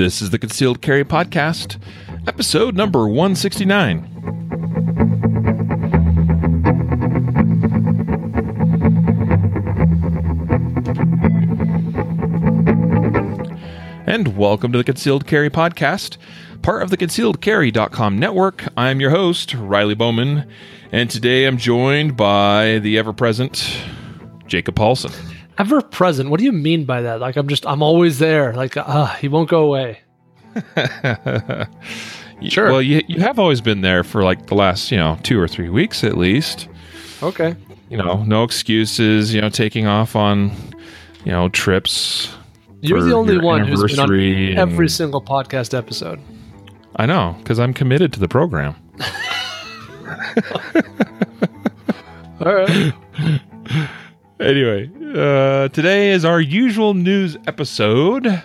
This is the Concealed Carry Podcast, episode number 169. And welcome to the Concealed Carry Podcast, part of the concealedcarry.com network. I'm your host, Riley Bowman, and today I'm joined by the ever present Jacob Paulson. Ever present? What do you mean by that? Like I'm just I'm always there. Like uh, he won't go away. Sure. Well, you, you have always been there for like the last, you know, two or three weeks at least. Okay. You know, no excuses, you know, taking off on, you know, trips. You're the only one who's been on every and- single podcast episode. I know, because I'm committed to the program. All right. Anyway, uh, today is our usual news episode.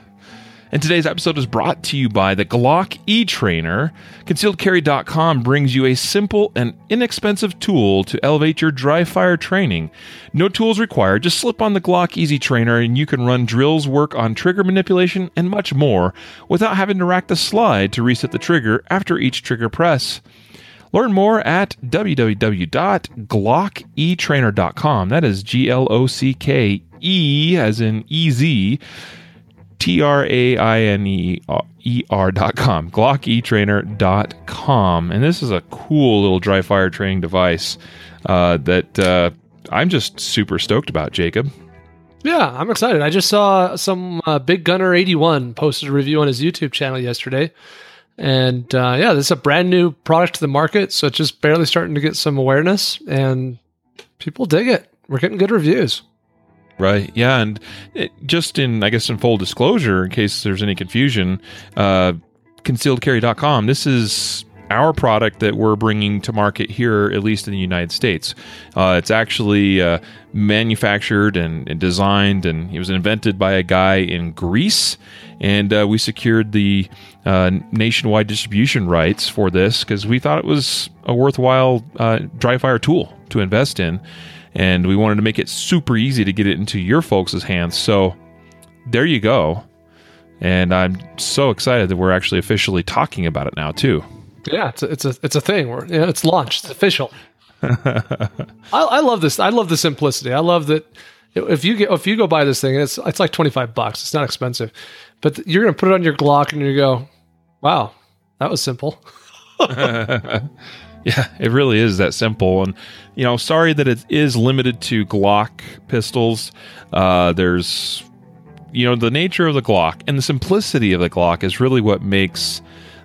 And today's episode is brought to you by the Glock E Trainer. ConcealedCarry.com brings you a simple and inexpensive tool to elevate your dry fire training. No tools required, just slip on the Glock Easy Trainer and you can run drills, work on trigger manipulation, and much more without having to rack the slide to reset the trigger after each trigger press. Learn more at www.glocketrainer.com. That is G L O C K E as in E Z T R A I N E E R dot com. glocketrainer.com. And this is a cool little dry fire training device uh, that uh, I'm just super stoked about, Jacob. Yeah, I'm excited. I just saw some uh, Big Gunner 81 posted a review on his YouTube channel yesterday. And uh, yeah, this is a brand new product to the market. So it's just barely starting to get some awareness and people dig it. We're getting good reviews. Right. Yeah. And it, just in, I guess, in full disclosure, in case there's any confusion, uh, concealedcarry.com, this is our product that we're bringing to market here, at least in the United States. Uh, it's actually uh, manufactured and, and designed, and it was invented by a guy in Greece. And uh, we secured the uh, nationwide distribution rights for this because we thought it was a worthwhile uh, dry fire tool to invest in and we wanted to make it super easy to get it into your folks' hands. So there you go. And I'm so excited that we're actually officially talking about it now too. Yeah, it's a, it's a it's a thing. We're, yeah, it's launched. It's official. I, I love this. I love the simplicity. I love that if you get if you go buy this thing, it's it's like twenty five bucks. It's not expensive, but you're gonna put it on your Glock and you go, wow, that was simple. Yeah, it really is that simple. And, you know, sorry that it is limited to Glock pistols. Uh, there's, you know, the nature of the Glock and the simplicity of the Glock is really what makes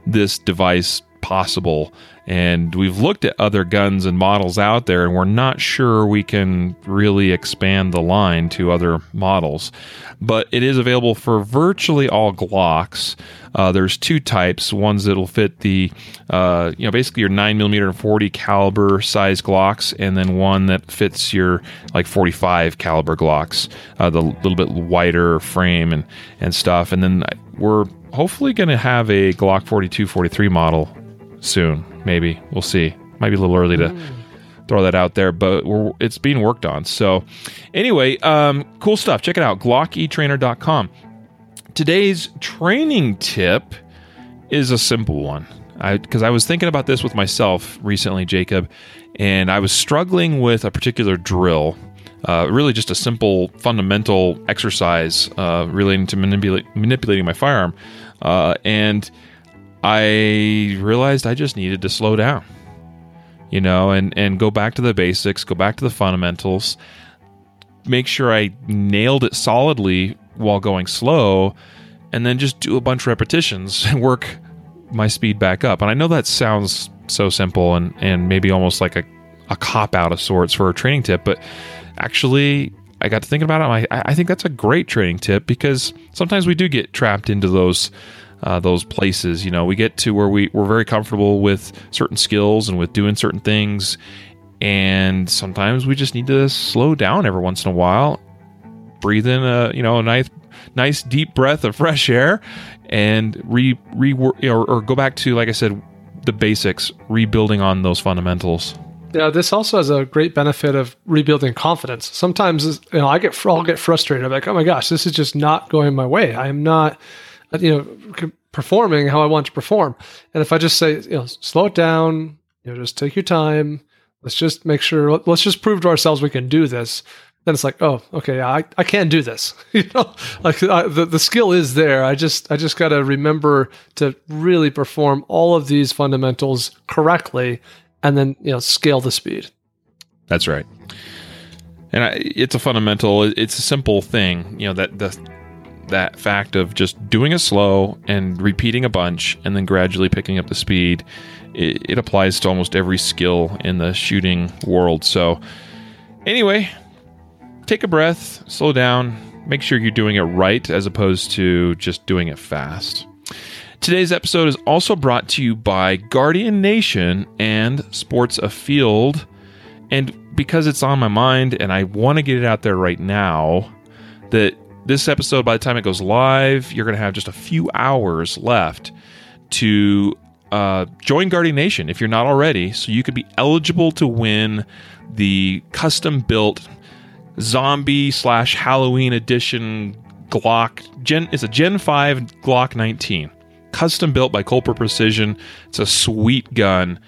this device possible. And we've looked at other guns and models out there, and we're not sure we can really expand the line to other models. But it is available for virtually all Glocks. Uh, there's two types: ones that'll fit the, uh, you know, basically your nine millimeter and forty caliber size Glocks, and then one that fits your like 45 caliber Glocks, uh, the little bit wider frame and and stuff. And then we're hopefully going to have a Glock 42, 43 model soon. Maybe we'll see. Might be a little early to throw that out there, but we're, it's being worked on. So, anyway, um, cool stuff. Check it out, glocketrainer.com. Today's training tip is a simple one. I because I was thinking about this with myself recently, Jacob, and I was struggling with a particular drill. Uh, really, just a simple fundamental exercise uh, relating to manipulate, manipulating my firearm, uh, and I realized I just needed to slow down, you know, and and go back to the basics, go back to the fundamentals, make sure I nailed it solidly while going slow, and then just do a bunch of repetitions and work my speed back up. And I know that sounds so simple and and maybe almost like a a cop out of sorts for a training tip, but actually I got to thinking about it. I, I think that's a great training tip because sometimes we do get trapped into those uh, those places. You know, we get to where we, we're very comfortable with certain skills and with doing certain things. And sometimes we just need to slow down every once in a while, breathe in a, you know, a nice, nice deep breath of fresh air and re, re or, or go back to, like I said, the basics, rebuilding on those fundamentals. Yeah, this also has a great benefit of rebuilding confidence. Sometimes, you know, I get I'll get frustrated. I'm like, oh my gosh, this is just not going my way. I am not, you know, performing how I want to perform. And if I just say, you know, slow it down, you know, just take your time. Let's just make sure, let's just prove to ourselves we can do this. Then it's like, oh, okay, I, I can do this. you know, like I, the, the skill is there. I just, I just got to remember to really perform all of these fundamentals correctly and then, you know, scale the speed. That's right. And I, it's a fundamental, it's a simple thing, you know, that the, that fact of just doing it slow and repeating a bunch and then gradually picking up the speed it, it, applies to almost every skill in the shooting world. So anyway take a breath slow down make sure you're doing it right as opposed to just doing it fast. Today's episode is also brought to you by guardian nation and sports afield and because it's on my mind and i want to get it out there right now that this episode, by the time it goes live, you're going to have just a few hours left to uh, join Guardian Nation if you're not already. So you could be eligible to win the custom built zombie slash Halloween edition Glock. Gen, it's a Gen 5 Glock 19. Custom built by Colper Precision. It's a sweet gun.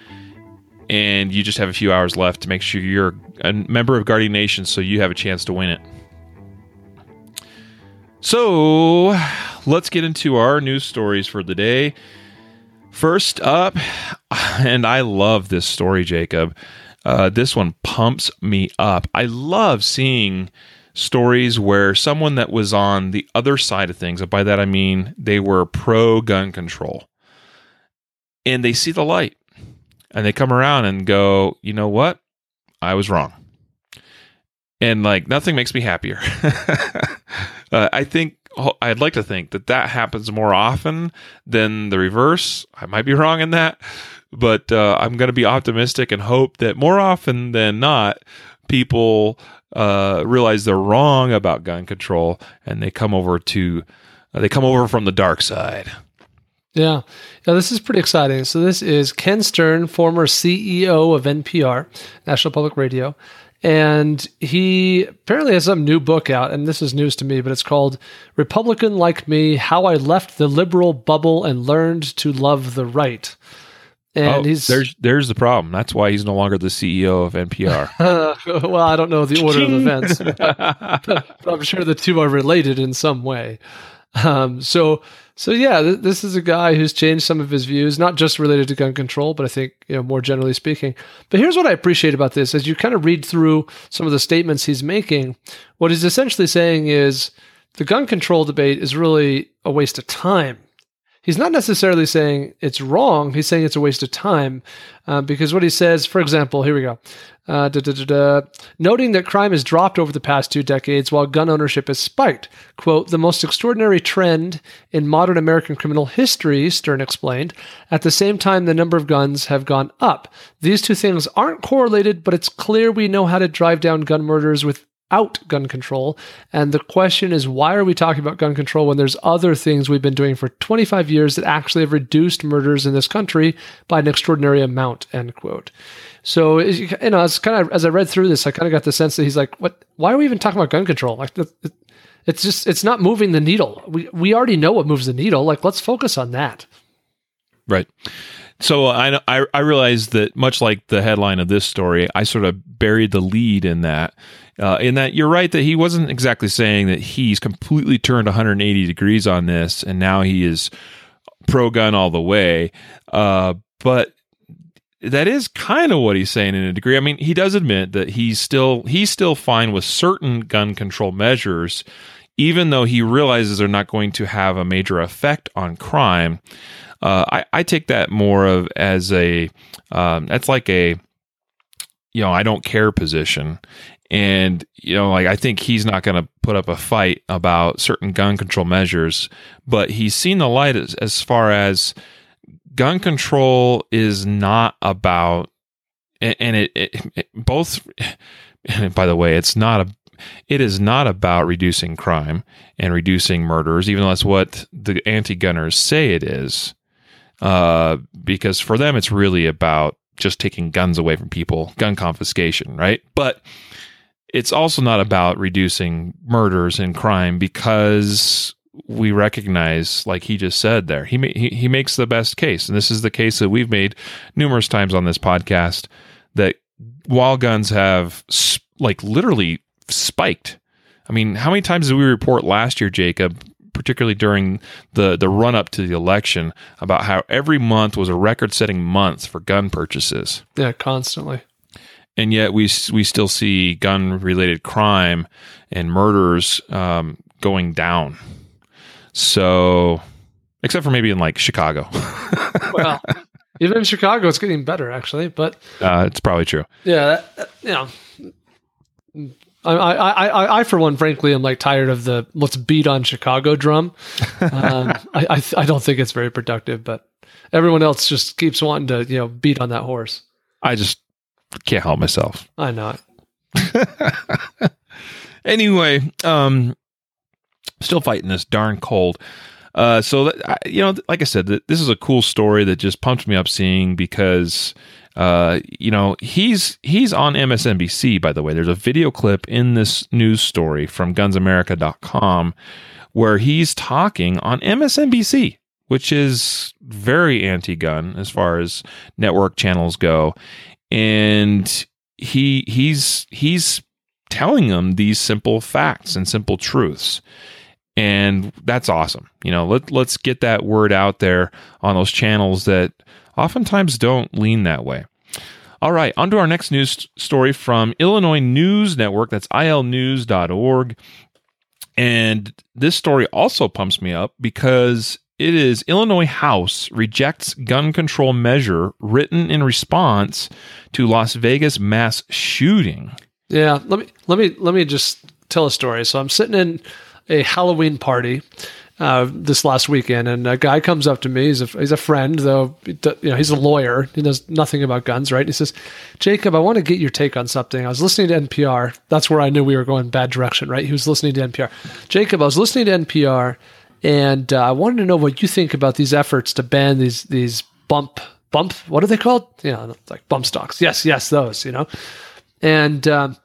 And you just have a few hours left to make sure you're a member of Guardian Nation so you have a chance to win it. So let's get into our news stories for the day. First up, and I love this story, Jacob. Uh, this one pumps me up. I love seeing stories where someone that was on the other side of things, and by that I mean they were pro gun control, and they see the light and they come around and go, you know what? I was wrong. And like nothing makes me happier. Uh, I think I'd like to think that that happens more often than the reverse. I might be wrong in that, but uh, I'm going to be optimistic and hope that more often than not, people uh, realize they're wrong about gun control and they come over to uh, they come over from the dark side. Yeah. Now, this is pretty exciting. So, this is Ken Stern, former CEO of NPR, National Public Radio, and he apparently has some new book out, and this is news to me, but it's called Republican Like Me How I Left the Liberal Bubble and Learned to Love the Right. And oh, he's there's there's the problem. That's why he's no longer the CEO of NPR. well, I don't know the order of events, but, but, I'm sure the two are related in some way. Um, so so yeah, th- this is a guy who's changed some of his views, not just related to gun control, but I think you know more generally speaking. But here's what I appreciate about this: as you kind of read through some of the statements he's making, what he's essentially saying is the gun control debate is really a waste of time he's not necessarily saying it's wrong. He's saying it's a waste of time uh, because what he says, for example, here we go. Uh, da, da, da, noting that crime has dropped over the past two decades while gun ownership has spiked. Quote, the most extraordinary trend in modern American criminal history, Stern explained. At the same time, the number of guns have gone up. These two things aren't correlated, but it's clear we know how to drive down gun murders with out gun control. And the question is, why are we talking about gun control when there's other things we've been doing for 25 years that actually have reduced murders in this country by an extraordinary amount? End quote. So, you know, as kind of as I read through this, I kind of got the sense that he's like, "What? Why are we even talking about gun control? Like, it's just it's not moving the needle. We we already know what moves the needle. Like, let's focus on that." Right. So I, I, I realized that much like the headline of this story, I sort of buried the lead in that. Uh, in that you're right that he wasn't exactly saying that he's completely turned 180 degrees on this and now he is pro gun all the way. Uh, but that is kind of what he's saying in a degree. I mean, he does admit that he's still he's still fine with certain gun control measures, even though he realizes they're not going to have a major effect on crime. Uh, I, I take that more of as a um, that's like a you know I don't care position, and you know like I think he's not going to put up a fight about certain gun control measures, but he's seen the light as, as far as gun control is not about and it, it, it both by the way it's not a it is not about reducing crime and reducing murders, even though that's what the anti gunners say it is uh, because for them it's really about just taking guns away from people, gun confiscation, right? But it's also not about reducing murders and crime because we recognize, like he just said there, he, ma- he he makes the best case, and this is the case that we've made numerous times on this podcast that while guns have sp- like literally spiked. I mean, how many times did we report last year, Jacob, particularly during the the run up to the election, about how every month was a record setting month for gun purchases, Yeah, constantly. and yet we we still see gun related crime and murders um, going down. So, except for maybe in like Chicago, Well, even in Chicago, it's getting better actually. But uh, it's probably true. yeah, that, that- you know. I, I, I, I, for one, frankly, am like tired of the let's beat on Chicago drum. Um, I, I, I don't think it's very productive, but everyone else just keeps wanting to, you know, beat on that horse. I just can't help myself. I know anyway, um, still fighting this darn cold. Uh, so that, you know, like I said, this is a cool story that just pumped me up seeing because, uh, you know, he's he's on MSNBC. By the way, there's a video clip in this news story from GunsAmerica.com where he's talking on MSNBC, which is very anti-gun as far as network channels go, and he he's he's telling them these simple facts and simple truths. And that's awesome. You know, let, let's get that word out there on those channels that oftentimes don't lean that way. All right, on to our next news story from Illinois News Network. That's ilnews.org. And this story also pumps me up because it is Illinois House rejects gun control measure written in response to Las Vegas mass shooting. Yeah, let me let me let me just tell a story. So I'm sitting in a Halloween party uh, this last weekend, and a guy comes up to me. He's a he's a friend, though. You know, he's a lawyer. He knows nothing about guns, right? He says, "Jacob, I want to get your take on something. I was listening to NPR. That's where I knew we were going bad direction, right? He was listening to NPR. Jacob, I was listening to NPR, and uh, I wanted to know what you think about these efforts to ban these these bump bump. What are they called? You know, like bump stocks. Yes, yes, those. You know." And um,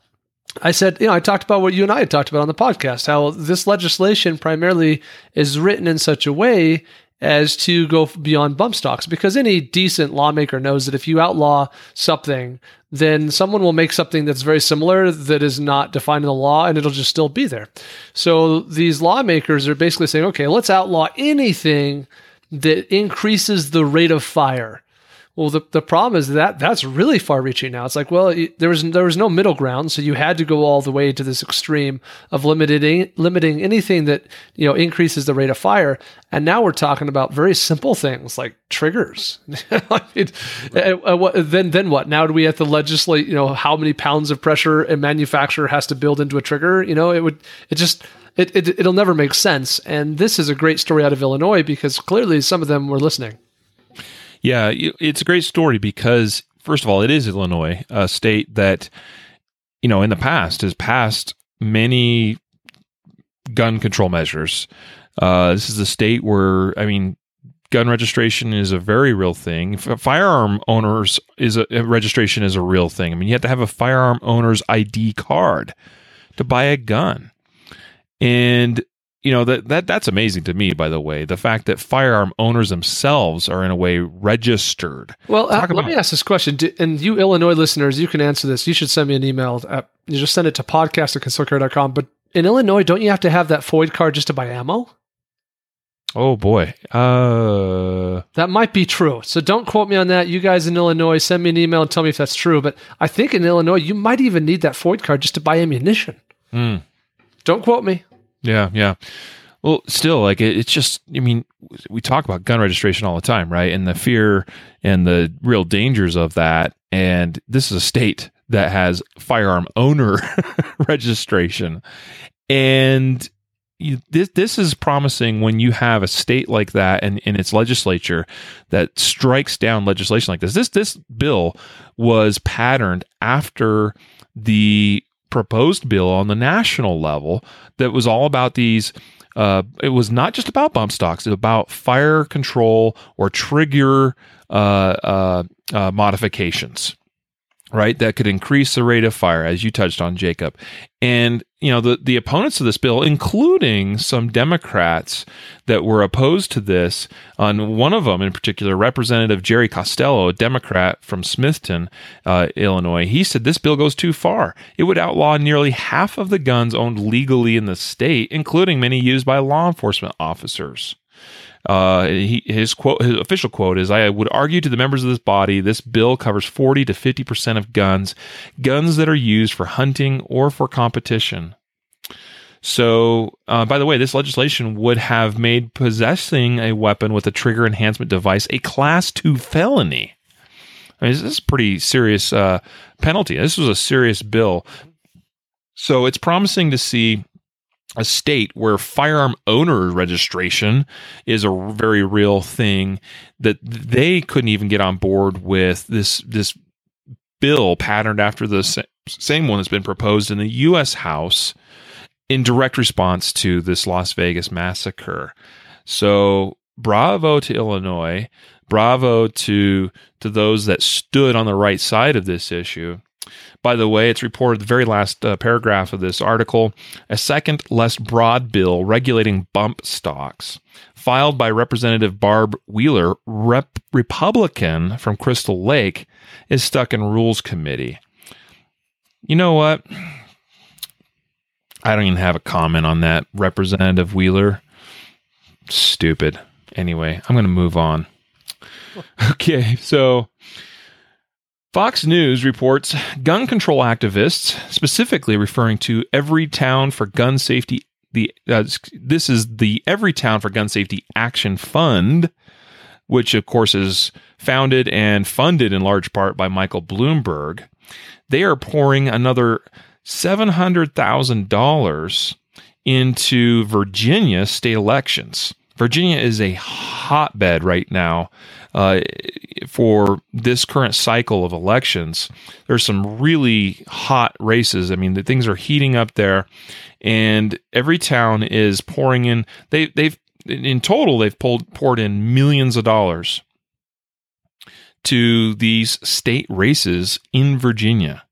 I said, you know, I talked about what you and I had talked about on the podcast, how this legislation primarily is written in such a way as to go beyond bump stocks because any decent lawmaker knows that if you outlaw something, then someone will make something that's very similar that is not defined in the law and it'll just still be there. So these lawmakers are basically saying, okay, let's outlaw anything that increases the rate of fire. Well, the, the problem is that that's really far reaching now. It's like, well, it- there was there was no middle ground, so you had to go all the way to this extreme of limiting limiting anything that you know increases the rate of fire. And now we're talking about very simple things like triggers. I mean, uh, uh, then then what? Now do we have to legislate? You know, how many pounds of pressure a manufacturer has to build into a trigger? You know, it would it just it, it it'll never make sense. And this is a great story out of Illinois because clearly some of them were listening. Yeah, it's a great story because, first of all, it is Illinois, a state that, you know, in the past has passed many gun control measures. Uh, this is a state where, I mean, gun registration is a very real thing. Firearm owners is a uh, registration is a real thing. I mean, you have to have a firearm owner's ID card to buy a gun, and you know that that that's amazing to me. By the way, the fact that firearm owners themselves are in a way registered. Well, uh, let me ask this question. Do, and you Illinois listeners, you can answer this. You should send me an email. At, you just send it to podcast at concealedcarry.com. But in Illinois, don't you have to have that FOID card just to buy ammo? Oh boy, uh, That might be true. So don't quote me on that. You guys in Illinois, send me an email and tell me if that's true. But I think in Illinois, you might even need that FOID card just to buy ammunition. hmm. Don't quote me. Yeah, yeah. Well, still, like it, it's just. I mean, we talk about gun registration all the time, right? And the fear and the real dangers of that. And this is a state that has firearm owner registration, and you, this this is promising when you have a state like that and in its legislature that strikes down legislation like this. This this bill was patterned after the proposed bill on the national level that was all about these. Uh, it was not just about bump stocks; it was about fire control or trigger uh, uh, uh, modifications. Right? That could increase the rate of fire, as you touched on, Jacob. And, you know, the, the opponents of this bill, including some Democrats that were opposed to this, on one of them in particular, Representative Jerry Costello, a Democrat from Smithton, uh, Illinois, he said this bill goes too far. It would outlaw nearly half of the guns owned legally in the state, including many used by law enforcement officers. Uh, he, his quote, his official quote is, "I would argue to the members of this body, this bill covers 40 to 50 percent of guns, guns that are used for hunting or for competition." So, uh, by the way, this legislation would have made possessing a weapon with a trigger enhancement device a class two felony. I mean, this is a pretty serious uh, penalty. This was a serious bill. So it's promising to see a state where firearm owner registration is a very real thing that they couldn't even get on board with this this bill patterned after the same one that's been proposed in the US House in direct response to this Las Vegas massacre. So bravo to Illinois, bravo to to those that stood on the right side of this issue. By the way, it's reported the very last uh, paragraph of this article a second, less broad bill regulating bump stocks, filed by Representative Barb Wheeler, Rep- Republican from Crystal Lake, is stuck in Rules Committee. You know what? I don't even have a comment on that, Representative Wheeler. Stupid. Anyway, I'm going to move on. Okay, so Fox News reports gun control activists, specifically referring to Everytown for Gun Safety. The uh, this is the Everytown for Gun Safety Action Fund, which of course is founded and funded in large part by Michael Bloomberg. They are pouring another seven hundred thousand dollars into Virginia state elections. Virginia is a hotbed right now uh, for this current cycle of elections. There's some really hot races. I mean, the things are heating up there, and Everytown is pouring in. They they've in total they've pulled poured in millions of dollars to these state races in Virginia.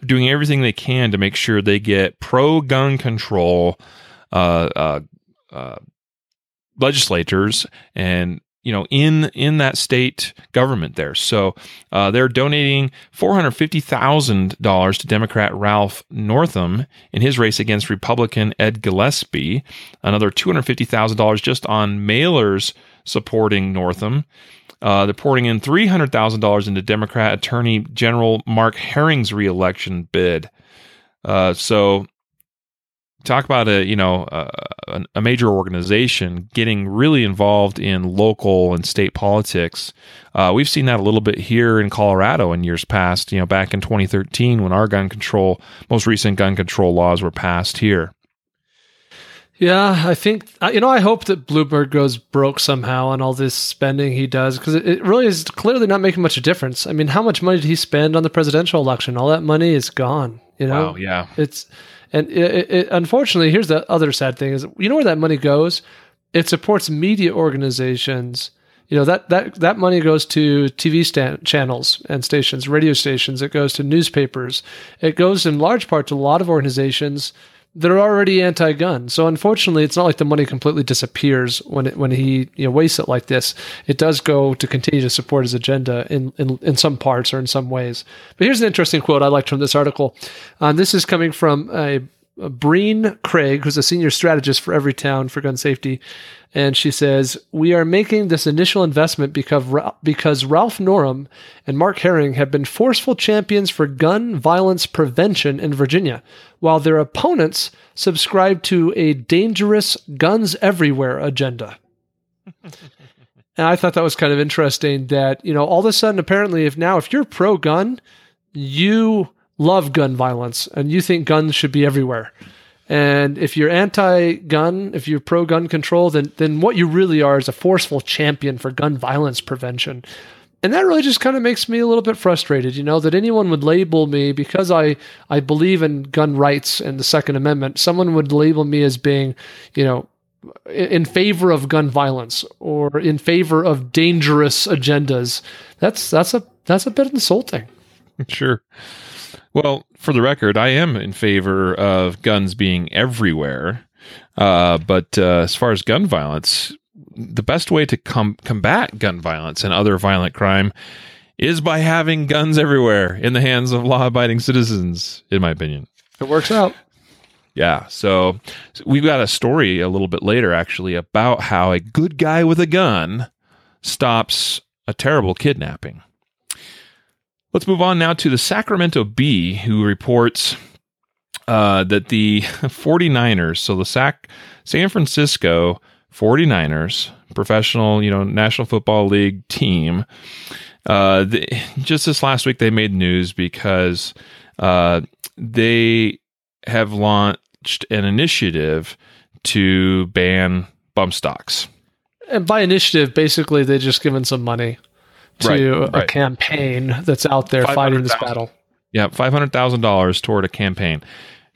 They're doing everything they can to make sure they get pro gun control uh, uh, uh, legislators and you know in in that state government there. So uh, they're donating $450000 to democrat ralph northam in his race against republican ed gillespie. Another $250000 just on mailers supporting northam. Uh, they're pouring in $300000 into democrat attorney general mark herring's reelection bid. Uh, so talk about a you know a, a, major organization getting really involved in local and state politics. Uh, we've seen that a little bit here in Colorado in years past. You know, back in 2013 when our gun control, most recent gun control laws were passed here. Yeah, I think uh, you know. I hope that Bloomberg goes broke somehow on all this spending he does because it, really is clearly not making much of a difference. I mean, how much money did he spend on the presidential election? All that money is gone. You know, wow, yeah, it's and it, it, unfortunately, here's the other sad thing: is you know where that money goes? It supports media organizations. You know that that that money goes to TV stand, channels and stations, radio stations. It goes to newspapers. It goes in large part to a lot of organizations that are already anti-gun. So unfortunately, it's not like the money completely disappears when it, when he you know wastes it like this. It does go to continue to support his agenda in in, in some parts or in some ways. But here's an interesting quote I liked from this article. Um, this is coming from a Uh, Breen Craig, who's a senior strategist for Everytown for gun safety, and she says, "We are making this initial investment because because Ralph Northam and Mark Herring have been forceful champions for gun violence prevention in Virginia, while their opponents subscribe to a dangerous guns everywhere agenda." and I thought that was kind of interesting that you know all of a sudden apparently if now if you're pro gun, you love gun violence and you think guns should be everywhere. And if you're anti-gun, if you're pro-gun control, then then what you really are is a forceful champion for gun violence prevention. And that really just kind of makes me a little bit frustrated, you know, that anyone would label me because I I believe in gun rights and the Second Amendment. Someone would label me as being, you know, in favor of gun violence or in favor of dangerous agendas. That's that's a that's a bit insulting. sure. Well, for the record, I am in favor of guns being everywhere. Uh, but uh, as far as gun violence, the best way to com- combat gun violence and other violent crime is by having guns everywhere in the hands of law abiding citizens, in my opinion. It works out. Yeah. So, so we've got a story a little bit later, actually, about how a good guy with a gun stops a terrible kidnapping. Let's move on now to the Sacramento Bee, who reports uh, that the 49ers, so the Sac San Francisco 49ers, professional, you know, National Football League team, uh, just this last week they made news because uh, they have launched an initiative to ban bump stocks. And by initiative, basically they just given some money to Right, a campaign that's out there fighting this 500,000. battle. Yeah, five hundred thousand dollars toward a campaign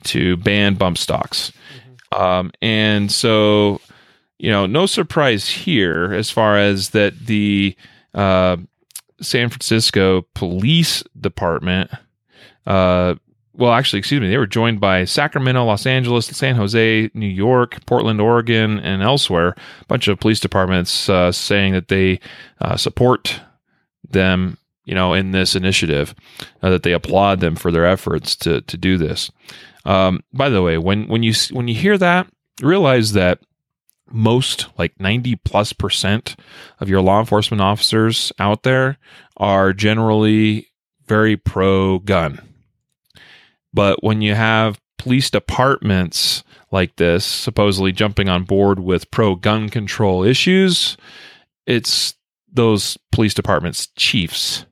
to ban bump stocks, um, and so you know, no surprise here as far as that the uh, San Francisco Police Department. Uh, well, actually, excuse me, they were joined by Sacramento, Los Angeles, San Jose, New York, Portland, Oregon, and elsewhere. A bunch of police departments uh, saying that they uh, support them, you know, in this initiative, uh, that they applaud them for their efforts to to do this. Um, by the way, when when you when you hear that, realize that most like 90 plus percent of your law enforcement officers out there are generally very pro gun. But when you have police departments like this supposedly jumping on board with pro gun control issues, it's those police departments chiefs,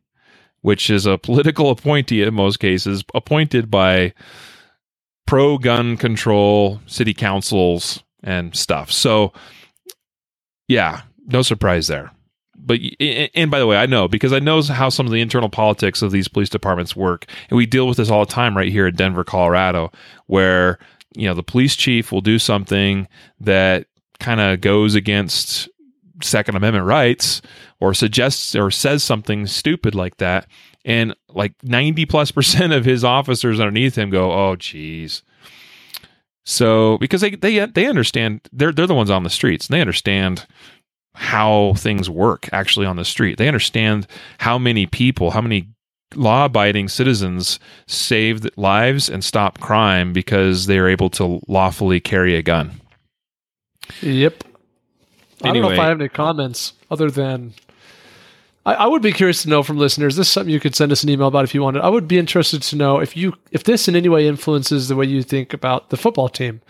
which is a political appointee in most cases, appointed by pro gun control city councils and stuff. So, yeah, no surprise there. But and by the way, I know because I know how some of the internal politics of these police departments work, and we deal with this all the time right here in Denver, Colorado, where you know the police chief will do something that kind of goes against Second Amendment rights, or suggests or says something stupid like that, and like ninety plus percent of his officers underneath him go, "Oh, geez." So because they they they understand they're they're the ones on the streets and they understand how things work actually on the street. They understand how many people, how many law abiding citizens saved lives and stop crime because they are able to lawfully carry a gun. Yep. I don't know if I have any comments other than I, I would be curious to know from listeners. This is something you could send us an email about if you wanted. I would be interested to know if you if this in any way influences the way you think about the football team.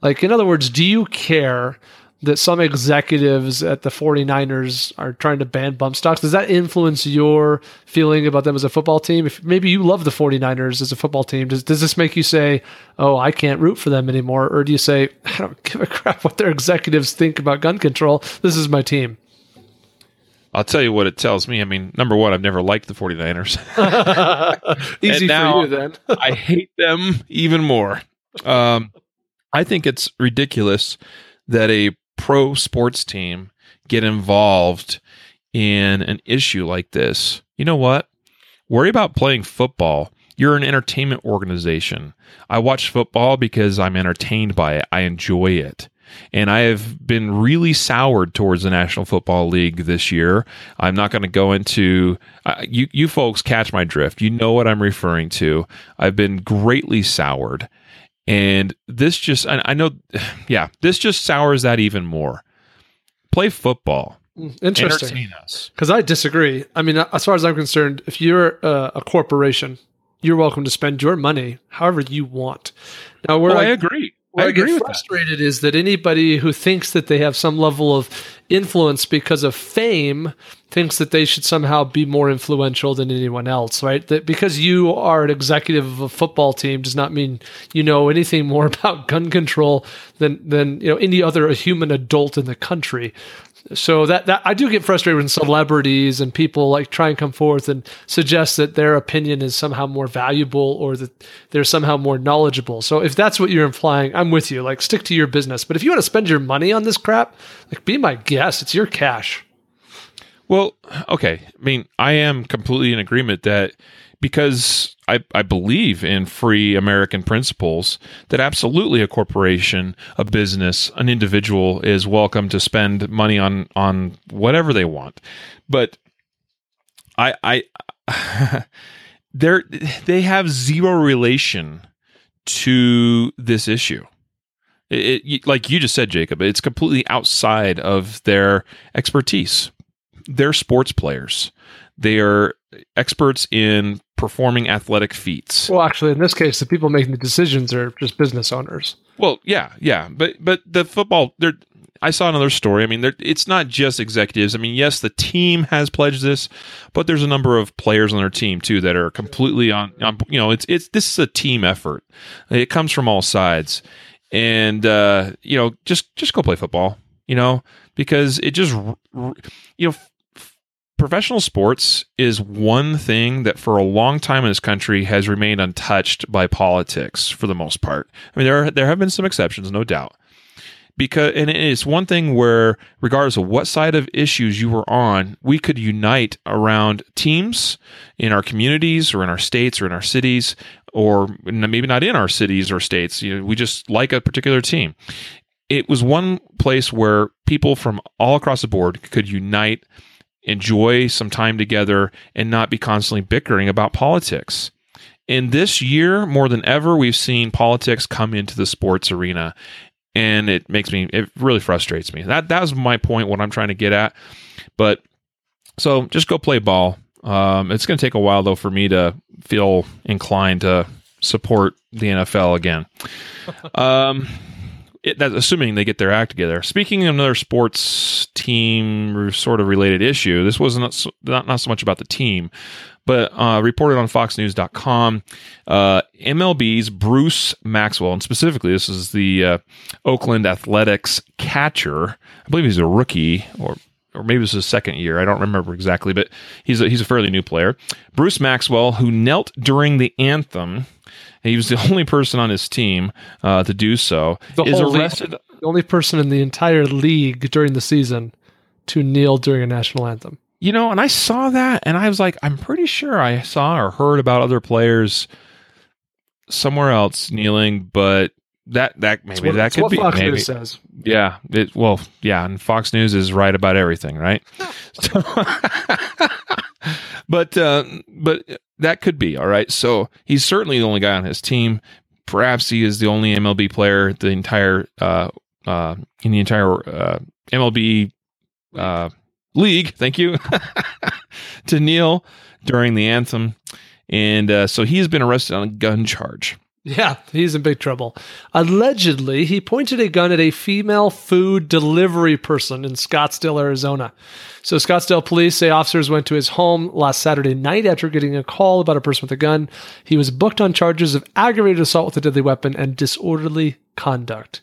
Like in other words, do you care that some executives at the 49ers are trying to ban bump stocks? Does that influence your feeling about them as a football team? If maybe you love the 49ers as a football team, does, does this make you say, oh, I can't root for them anymore? Or do you say, I don't give a crap what their executives think about gun control? This is my team. I'll tell you what it tells me. I mean, number one, I've never liked the 49ers. Easy for you then. I hate them even more. Um, I think it's ridiculous that a pro sports team get involved in an issue like this. You know what? Worry about playing football. You're an entertainment organization. I watch football because I'm entertained by it. I enjoy it. And I have been really soured towards the National Football League this year. I'm not going to go into uh, you. You folks catch my drift. You know what I'm referring to. I've been greatly soured, and this just I, I know, yeah, this just sours that even more. Play football. Interesting. Because I disagree. I mean, as far as I'm concerned, if you're uh, a corporation, you're welcome to spend your money however you want. Now, where Oh, I I, agree. Where I I, get with that. frustrated is that anybody who thinks that they have some level of influence because of fame thinks that they should somehow be more influential than anyone else, right? That because you are an executive of a football team does not mean you know anything more about gun control than than you know any other human adult in the country. So that, that I do get frustrated when celebrities and people like try and come forth and suggest that their opinion is somehow more valuable or that they're somehow more knowledgeable. So if that's what you're implying, I'm with you. Like stick to your business. But if you want to spend your money on this crap, like be my guest. It's your cash. Well, okay. I mean, I am completely in agreement that because I, I believe in free American principles that absolutely a corporation, a business, an individual is welcome to spend money on on whatever they want. But I I they they have zero relation to this issue. It, it, like you just said, Jacob, it's completely outside of their expertise. They're sports players. They are experts in performing athletic feats. Well, actually, in this case, the people making the decisions are just business owners. Well, yeah, yeah, but but the football, there. I saw another story. I mean, it's not just executives. I mean, yes, the team has pledged this, but there's a number of players on their team too that are completely on. on you know, it's it's this is a team effort. It comes from all sides, and uh, you know, just just go play football. You know, because it just you know professional sports is one thing that for a long time in this country has remained untouched by politics for the most part. I mean, there are, there have been some exceptions, no doubt. Because and it's one thing where, regardless of what side of issues you were on, we could unite around teams in our communities or in our states or in our cities, or maybe not in our cities or states. You know, we just like a particular team. It was one place where people from all across the board could unite enjoy some time together and not be constantly bickering about politics. In this year, more than ever, we've seen politics come into the sports arena, and it makes me, it really frustrates me. That that was my point, what I'm trying to get at. But so just go play ball. Um, it's going to take a while though for me to feel inclined to support the NFL again. Um, it, that's assuming they get their act together. Speaking of another sports team sort of related issue, this was not so, not, not so much about the team, but uh, reported on FoxNews.com, uh, MLB's Bruce Maxwell, and specifically this is the uh, Oakland Athletics catcher. I believe he's a rookie or or maybe this is his second year. I don't remember exactly, but he's a, he's a fairly new player. Bruce Maxwell, who knelt during the anthem he was the only person on his team uh, to do so. The is arrested. League, the only person in the entire league during the season to kneel during a national anthem. You know, and I saw that, and I was like, I'm pretty sure I saw or heard about other players somewhere else kneeling, but that that maybe what, that could be Fox maybe. News says. Yeah, it, well, yeah, and Fox News is right about everything, right? so, but uh, but that could be all right. So he's certainly the only guy on his team. Perhaps he is the only MLB player the entire uh, uh, in the entire uh, MLB uh, league. Thank you to kneel during the anthem, and uh, so he has been arrested on a gun charge. Yeah, he's in big trouble. Allegedly, he pointed a gun at a female food delivery person in Scottsdale, Arizona. So, Scottsdale police say officers went to his home last Saturday night after getting a call about a person with a gun. He was booked on charges of aggravated assault with a deadly weapon and disorderly conduct.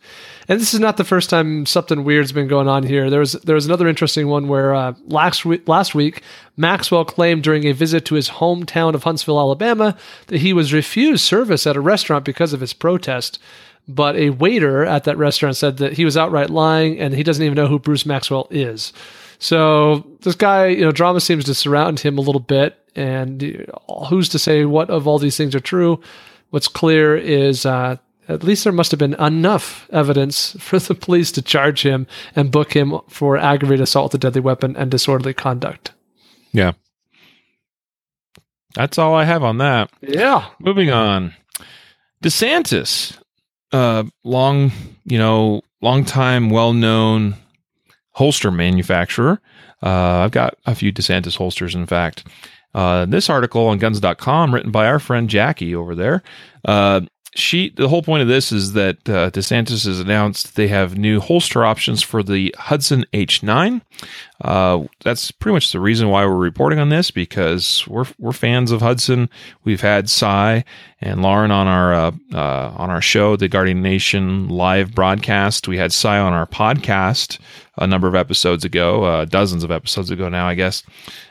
And this is not the first time something weird's been going on here. There was there was another interesting one where uh, last last week Maxwell claimed during a visit to his hometown of Huntsville, Alabama, that he was refused service at a restaurant because of his protest. But a waiter at that restaurant said that he was outright lying and he doesn't even know who Bruce Maxwell is. So this guy, you know, drama seems to surround him a little bit. And who's to say what of all these things are true? What's clear is uh, at least there must have been enough evidence for the police to charge him and book him for aggravated assault with a deadly weapon and disorderly conduct. Yeah. That's all I have on that. Yeah. Moving on. DeSantis, uh, long, you know, long time, well known holster manufacturer. Uh, I've got a few DeSantis holsters, in fact. Uh, this article on guns.com, written by our friend Jackie over there, uh, she the whole point of this is that uh, DeSantis has announced they have new holster options for the Hudson H9. Uh, that's pretty much the reason why we're reporting on this because we're we're fans of Hudson. We've had Cy and Lauren on our uh, uh on our show, the Guardian Nation live broadcast. We had Cy on our podcast a number of episodes ago, uh, dozens of episodes ago now, I guess.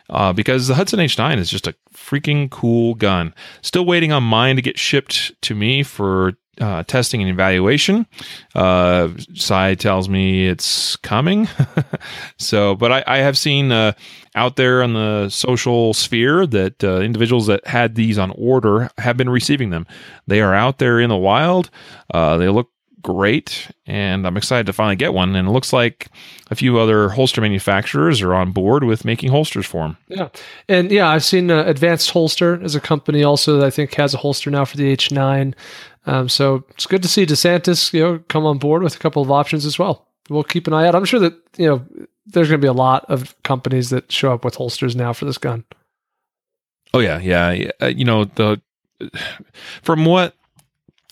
Uh, because the Hudson H9 is just a freaking cool gun. Still waiting on mine to get shipped to me for uh, testing and evaluation. Uh, Cy tells me it's coming. so, but I, I have seen uh, out there on the social sphere that uh, individuals that had these on order have been receiving them. They are out there in the wild. Uh, they look great, and I'm excited to finally get one. And it looks like a few other holster manufacturers are on board with making holsters for them. Yeah, and yeah, I've seen uh, Advanced Holster as a company also that I think has a holster now for the H9. Um, so it's good to see DeSantis, you know, come on board with a couple of options as well. We'll keep an eye out. I'm sure that you know there's going to be a lot of companies that show up with holsters now for this gun. Oh yeah, yeah. Uh, you know the from what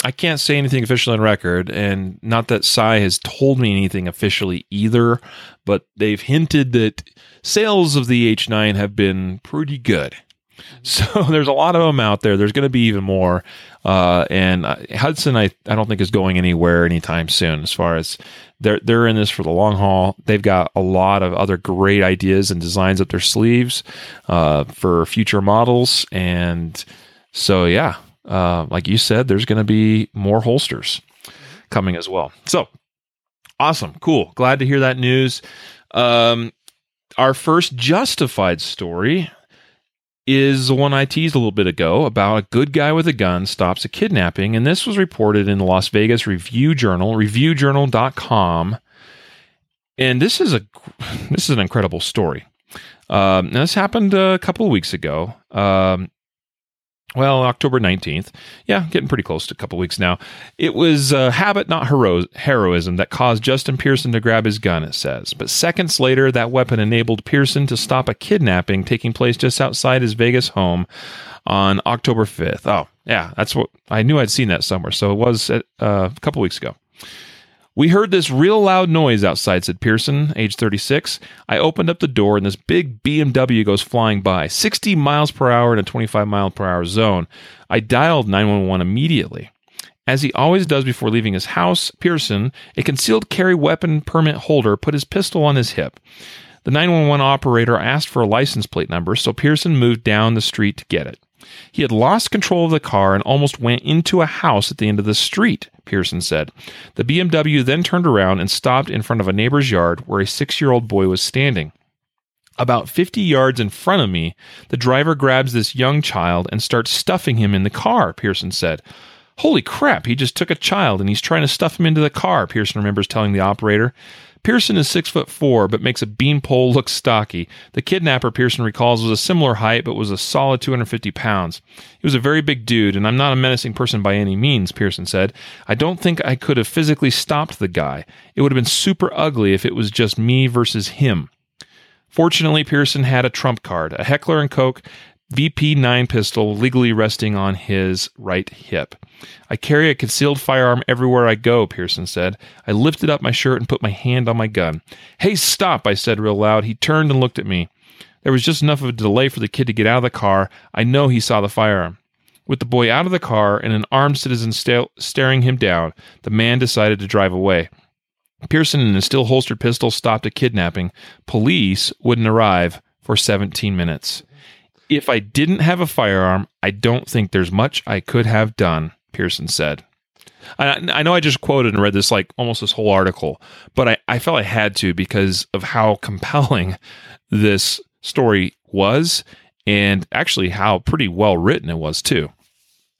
I can't say anything official on record, and not that Cy has told me anything officially either, but they've hinted that sales of the H9 have been pretty good. So there's a lot of them out there. There's going to be even more. Uh, and uh, Hudson, I, I don't think is going anywhere anytime soon. As far as they're they're in this for the long haul. They've got a lot of other great ideas and designs up their sleeves uh, for future models. And so yeah, uh, like you said, there's going to be more holsters coming as well. So awesome, cool. Glad to hear that news. Um, our first justified story is the one I teased a little bit ago about a good guy with a gun stops a kidnapping. And this was reported in the Las Vegas Review Journal, reviewjournal.com. And this is a this is an incredible story. Um, this happened a couple of weeks ago. Um, well, October 19th. Yeah, getting pretty close to a couple weeks now. It was a habit, not hero- heroism, that caused Justin Pearson to grab his gun, it says. But seconds later, that weapon enabled Pearson to stop a kidnapping taking place just outside his Vegas home on October 5th. Oh, yeah, that's what I knew I'd seen that somewhere. So it was uh, a couple weeks ago. We heard this real loud noise outside, said Pearson, age 36. I opened up the door and this big BMW goes flying by, 60 miles per hour in a 25 mile per hour zone. I dialed 911 immediately. As he always does before leaving his house, Pearson, a concealed carry weapon permit holder, put his pistol on his hip. The 911 operator asked for a license plate number, so Pearson moved down the street to get it. He had lost control of the car and almost went into a house at the end of the street, Pearson said. The BMW then turned around and stopped in front of a neighbor's yard where a six year old boy was standing. About 50 yards in front of me, the driver grabs this young child and starts stuffing him in the car, Pearson said. Holy crap, he just took a child and he's trying to stuff him into the car, Pearson remembers telling the operator. Pearson is six foot four, but makes a beanpole look stocky. The kidnapper, Pearson recalls, was a similar height, but was a solid 250 pounds. He was a very big dude, and I'm not a menacing person by any means, Pearson said. I don't think I could have physically stopped the guy. It would have been super ugly if it was just me versus him. Fortunately, Pearson had a trump card, a Heckler and Koch VP9 pistol legally resting on his right hip. I carry a concealed firearm everywhere I go, Pearson said. I lifted up my shirt and put my hand on my gun. Hey, stop, I said real loud. He turned and looked at me. There was just enough of a delay for the kid to get out of the car. I know he saw the firearm. With the boy out of the car and an armed citizen sta- staring him down, the man decided to drive away. Pearson and his still holstered pistol stopped a kidnapping. Police wouldn't arrive for 17 minutes. If I didn't have a firearm, I don't think there's much I could have done, Pearson said. I, I know I just quoted and read this like almost this whole article, but I, I felt I had to because of how compelling this story was and actually how pretty well written it was, too.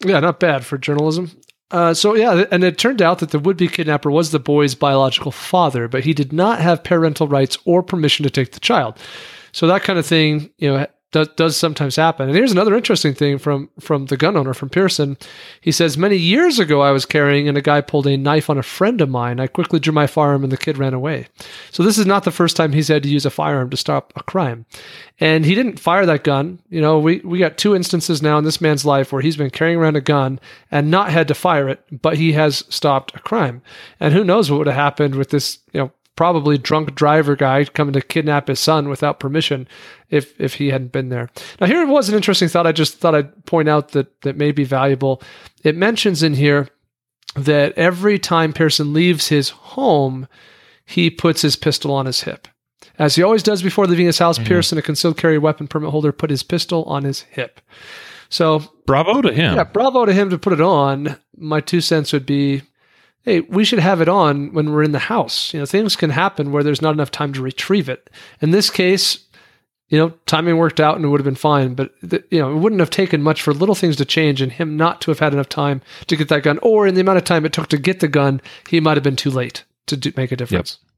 Yeah, not bad for journalism. Uh, so yeah, and it turned out that the would-be kidnapper was the boy's biological father, but he did not have parental rights or permission to take the child. So that kind of thing, you know, does, does sometimes happen. And here's another interesting thing from from the gun owner from Pearson. He says many years ago I was carrying and a guy pulled a knife on a friend of mine. I quickly drew my firearm and the kid ran away. So this is not the first time he's had to use a firearm to stop a crime. And he didn't fire that gun. You know, we we got two instances now in this man's life where he's been carrying around a gun and not had to fire it, but he has stopped a crime. And who knows what would have happened with this, you know, probably drunk driver guy coming to kidnap his son without permission if if he hadn't been there. Now here was an interesting thought I just thought I'd point out that that may be valuable. It mentions in here that every time Pearson leaves his home, he puts his pistol on his hip. As he always does before leaving his house, mm-hmm. Pearson, a concealed carry weapon permit holder, put his pistol on his hip. So bravo to him. Yeah, bravo to him to put it on. My two cents would be, hey, we should have it on when we're in the house. You know, things can happen where there's not enough time to retrieve it. In this case, you know, timing worked out and it would have been fine. But the, you know, it wouldn't have taken much for little things to change and him not to have had enough time to get that gun, or in the amount of time it took to get the gun, he might have been too late to do, make a difference. Yep.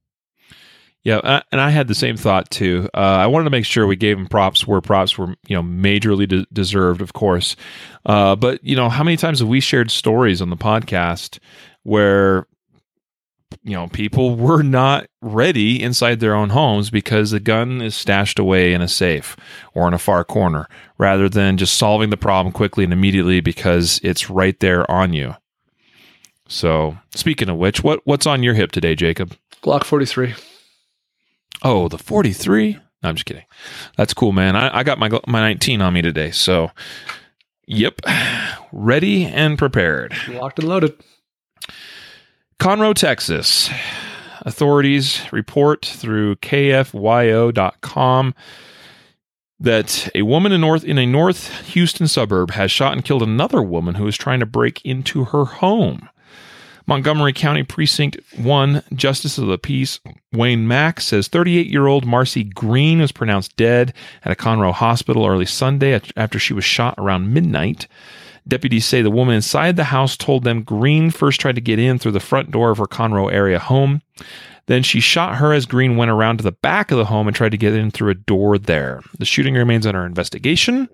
Yeah, and I had the same thought too. Uh, I wanted to make sure we gave him props where props were, you know, majorly de- deserved, of course. Uh, but you know, how many times have we shared stories on the podcast where you know people were not ready inside their own homes because the gun is stashed away in a safe or in a far corner, rather than just solving the problem quickly and immediately because it's right there on you. So, speaking of which, what what's on your hip today, Jacob? Glock forty three. Oh, the 43? No, I'm just kidding. That's cool, man. I, I got my my 19 on me today. So, yep. Ready and prepared. Locked and loaded. Conroe, Texas. Authorities report through kfyo.com that a woman in north in a North Houston suburb has shot and killed another woman who was trying to break into her home. Montgomery County Precinct 1 Justice of the Peace Wayne Mack says 38 year old Marcy Green was pronounced dead at a Conroe hospital early Sunday after she was shot around midnight. Deputies say the woman inside the house told them Green first tried to get in through the front door of her Conroe area home. Then she shot her as Green went around to the back of the home and tried to get in through a door there. The shooting remains under investigation.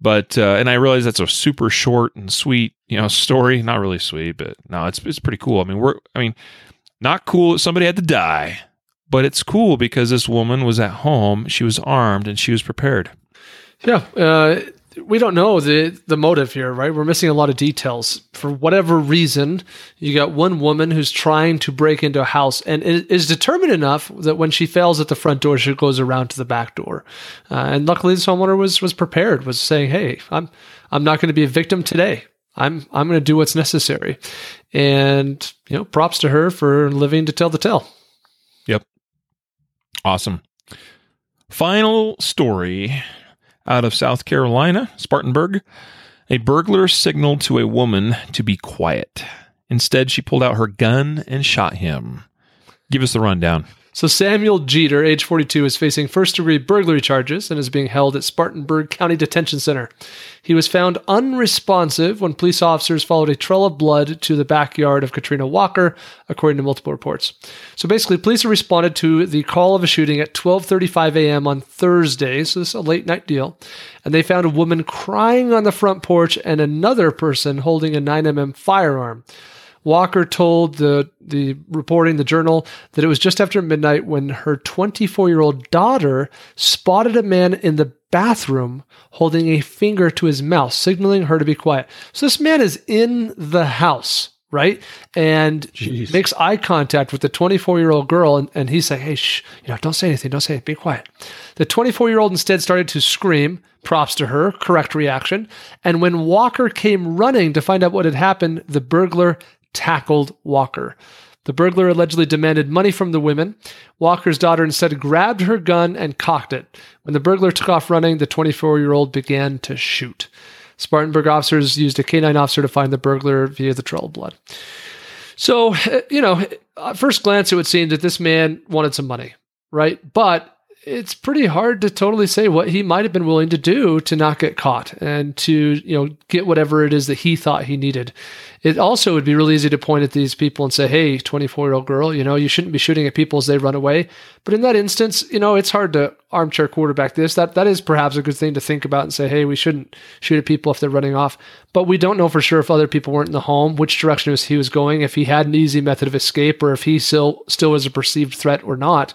But uh, and I realize that's a super short and sweet, you know, story. Not really sweet, but no, it's it's pretty cool. I mean, we're I mean, not cool that somebody had to die, but it's cool because this woman was at home, she was armed, and she was prepared. Yeah, uh, we don't know the the motive here, right? We're missing a lot of details. For whatever reason, you got one woman who's trying to break into a house and is determined enough that when she fails at the front door, she goes around to the back door. Uh, and luckily, the homeowner was was prepared, was saying, "Hey, I'm I'm not going to be a victim today. I'm I'm going to do what's necessary." And you know, props to her for living to tell the tale. Yep, awesome. Final story out of South Carolina, Spartanburg, a burglar signaled to a woman to be quiet. Instead, she pulled out her gun and shot him. Give us the rundown. So Samuel Jeter, age 42, is facing first degree burglary charges and is being held at Spartanburg County Detention Center. He was found unresponsive when police officers followed a trail of blood to the backyard of Katrina Walker, according to multiple reports. So basically, police responded to the call of a shooting at 12:35 a.m. on Thursday, so this is a late night deal, and they found a woman crying on the front porch and another person holding a 9mm firearm. Walker told the the reporting the journal that it was just after midnight when her 24 year old daughter spotted a man in the bathroom holding a finger to his mouth, signaling her to be quiet. So this man is in the house, right? And Jeez. makes eye contact with the 24 year old girl, and, and he's saying, "Hey, shh, you know, don't say anything, don't say anything, be quiet." The 24 year old instead started to scream. Props to her, correct reaction. And when Walker came running to find out what had happened, the burglar tackled Walker. The burglar allegedly demanded money from the women. Walker's daughter instead grabbed her gun and cocked it. When the burglar took off running, the 24 year old began to shoot. Spartanburg officers used a canine officer to find the burglar via the trail of blood. So, eh, you know, at first glance, it would seem that this man wanted some money, right? But it's pretty hard to totally say what he might have been willing to do to not get caught and to you know get whatever it is that he thought he needed. It also would be really easy to point at these people and say hey 24 year old girl you know you shouldn't be shooting at people as they run away. But in that instance you know it's hard to armchair quarterback this. That that is perhaps a good thing to think about and say hey we shouldn't shoot at people if they're running off. But we don't know for sure if other people weren't in the home which direction was he was going if he had an easy method of escape or if he still still was a perceived threat or not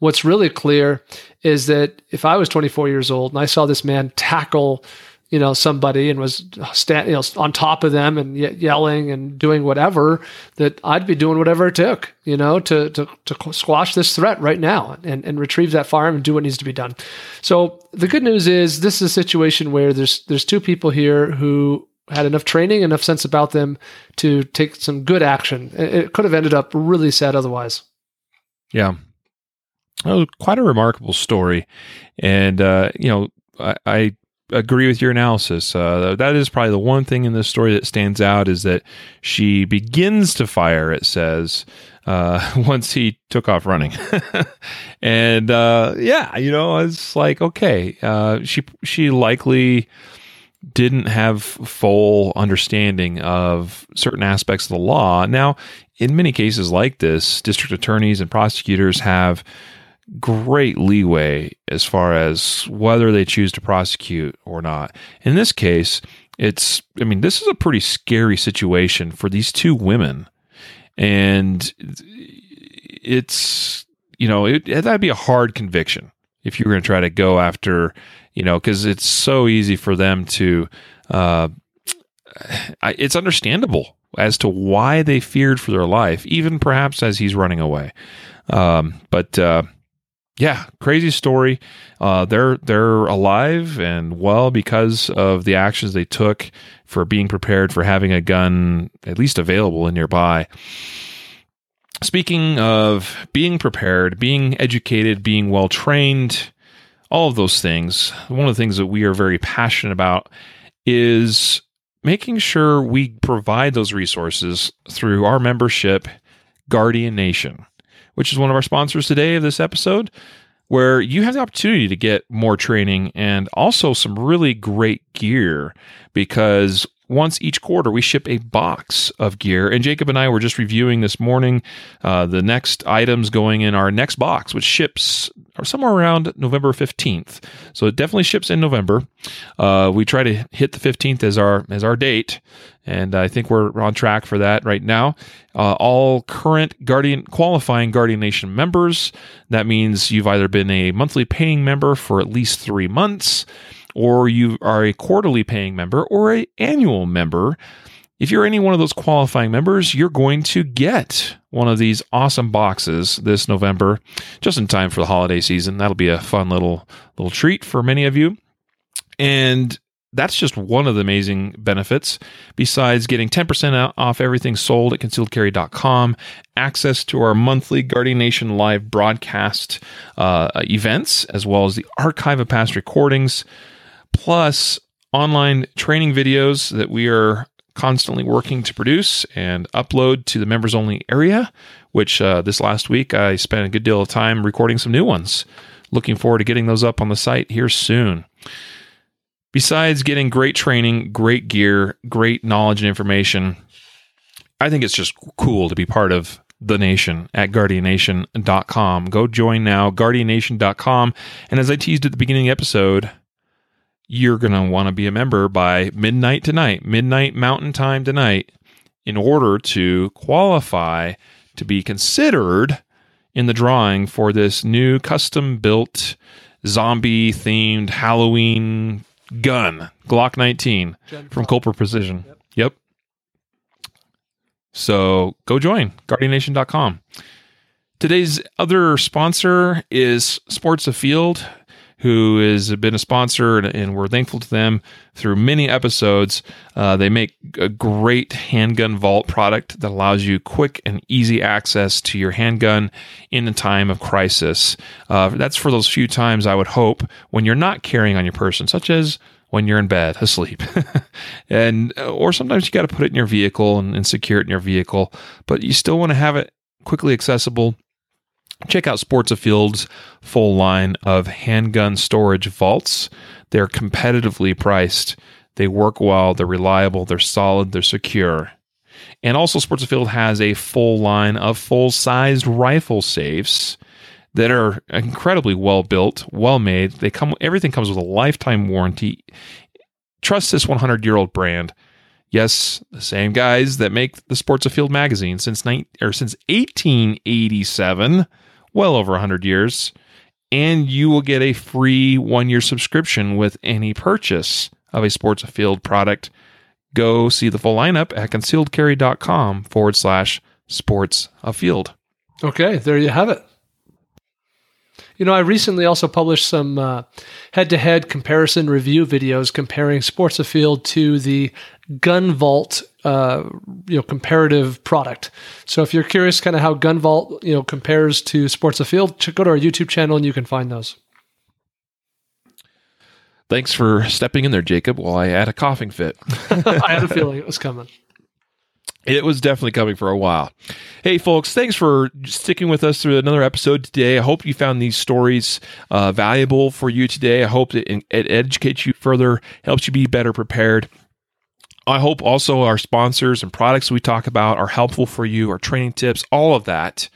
What's really clear is that if I was 24 years old and I saw this man tackle, you know, somebody and was stand, you know, on top of them and ye- yelling and doing whatever, that I'd be doing whatever it took, you know, to to, to squash this threat right now and, and retrieve that firearm and do what needs to be done. So the good news is this is a situation where there's there's two people here who had enough training, enough sense about them to take some good action. It could have ended up really sad otherwise. Yeah, it was quite a remarkable story, and uh, you know, I, I agree with your analysis. Uh, that is probably the one thing in this story that stands out is that she begins to fire. It says uh, once he took off running, and uh, yeah, you know, it's like okay, uh, she she likely didn't have full understanding of certain aspects of the law. Now, in many cases like this, district attorneys and prosecutors have great leeway as far as whether they choose to prosecute or not. In this case, it's, I mean, this is a pretty scary situation for these two women. And it's, you know, it, that'd be a hard conviction if you were going to try to go after, you know, because it's so easy for them to, uh, it's understandable as to why they feared for their life, even perhaps as he's running away. Um, but uh, yeah, crazy story. Uh, they're they're alive and well because of the actions they took for being prepared for having a gun at least available and nearby. Speaking of being prepared, being educated, being well trained, all of those things, one of the things that we are very passionate about is making sure we provide those resources through our membership, Guardian Nation which is one of our sponsors today of this episode, where you have the opportunity to get more training and also some really great gear because once each quarter we ship a box of gear. And jacob and i were just reviewing this morning uh, the next items going in our next box which ships somewhere around november 15th so it definitely ships in november. Uh, we try to hit the 15th as our as our date and i think we're on track for that right now. Uh, all current guardian qualifying guardian nation members that means you've either been a monthly paying member for at least three months or you are a quarterly paying member or a annual member, if you're any one of those qualifying members, you're going to get one of these awesome boxes this November, just in time for the holiday season. That'll be a fun little little treat for many of you. And that's just one of the amazing benefits. Besides getting 10% off everything sold at concealedcarry.com, access to our monthly Guardian Nation live broadcast uh, events, as well as the archive of past recordings, plus online training videos that we are constantly working to produce and upload to the members only area, which uh, this last week I spent a good deal of time recording some new ones. Looking forward to getting those up on the site here soon. Besides getting great training, great gear, great knowledge and information, I think it's just cool to be part of the nation at guardiannation.com. Go join now, guardiannation.com. And as I teased at the beginning of the episode, you're going to want to be a member by midnight tonight, midnight mountain time tonight, in order to qualify to be considered in the drawing for this new custom built zombie themed Halloween gun, Glock 19 Gen from Culper Precision. Yep. yep. So go join guardiannation.com. Today's other sponsor is Sports Afield who has been a sponsor, and, and we're thankful to them through many episodes. Uh, they make a great handgun vault product that allows you quick and easy access to your handgun in a time of crisis. Uh, that's for those few times I would hope when you're not carrying on your person, such as when you're in bed asleep and or sometimes you got to put it in your vehicle and, and secure it in your vehicle but you still want to have it quickly accessible Check out Sports Afield's full line of handgun storage vaults. They're competitively priced. They work well, they're reliable, they're solid, they're secure. And also, Sports Afield has a full line of full sized rifle safes that are incredibly well built, well made. They come everything comes with a lifetime warranty. Trust this 100 year old brand. Yes, the same guys that make the Sports Afield magazine since ni- or since 1887 well over 100 years, and you will get a free one year subscription with any purchase of a Sports Afield product. Go see the full lineup at concealedcarry.com forward slash sports afield. Okay, there you have it. You know, I recently also published some head to head comparison review videos comparing Sports Afield to the Gun Vault, uh, you know, comparative product. So if you're curious kind of how Gun Vault, you know, compares to Sports Afield, go to our YouTube channel and you can find those. Thanks for stepping in there, Jacob, while I had a coughing fit. I had a feeling it was coming. It was definitely coming for a while. Hey, folks, thanks for sticking with us through another episode today. I hope you found these stories uh, valuable for you today. I hope that it educates you further, helps you be better prepared. I hope also our sponsors and products we talk about are helpful for you, our training tips, all of that.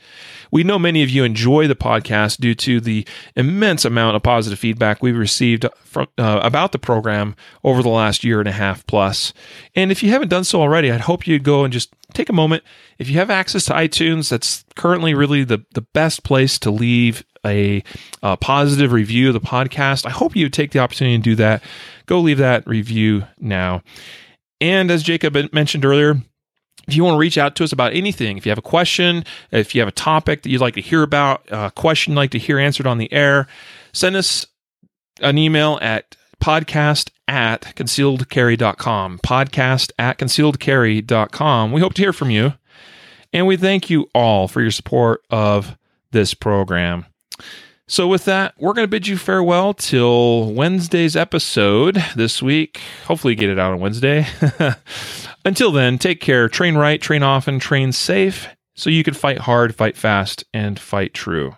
We know many of you enjoy the podcast due to the immense amount of positive feedback we've received from uh, about the program over the last year and a half plus. And if you haven't done so already, I'd hope you'd go and just take a moment. If you have access to iTunes, that's currently really the, the best place to leave a, a positive review of the podcast. I hope you take the opportunity to do that. Go leave that review now. And as Jacob mentioned earlier, if you want to reach out to us about anything, if you have a question, if you have a topic that you'd like to hear about, a question you'd like to hear answered on the air, send us an email at podcast at concealedcarry.com. Podcast at concealedcarry.com. We hope to hear from you. And we thank you all for your support of this program. So, with that, we're going to bid you farewell till Wednesday's episode this week. Hopefully, get it out on Wednesday. Until then, take care, train right, train often, train safe, so you can fight hard, fight fast, and fight true.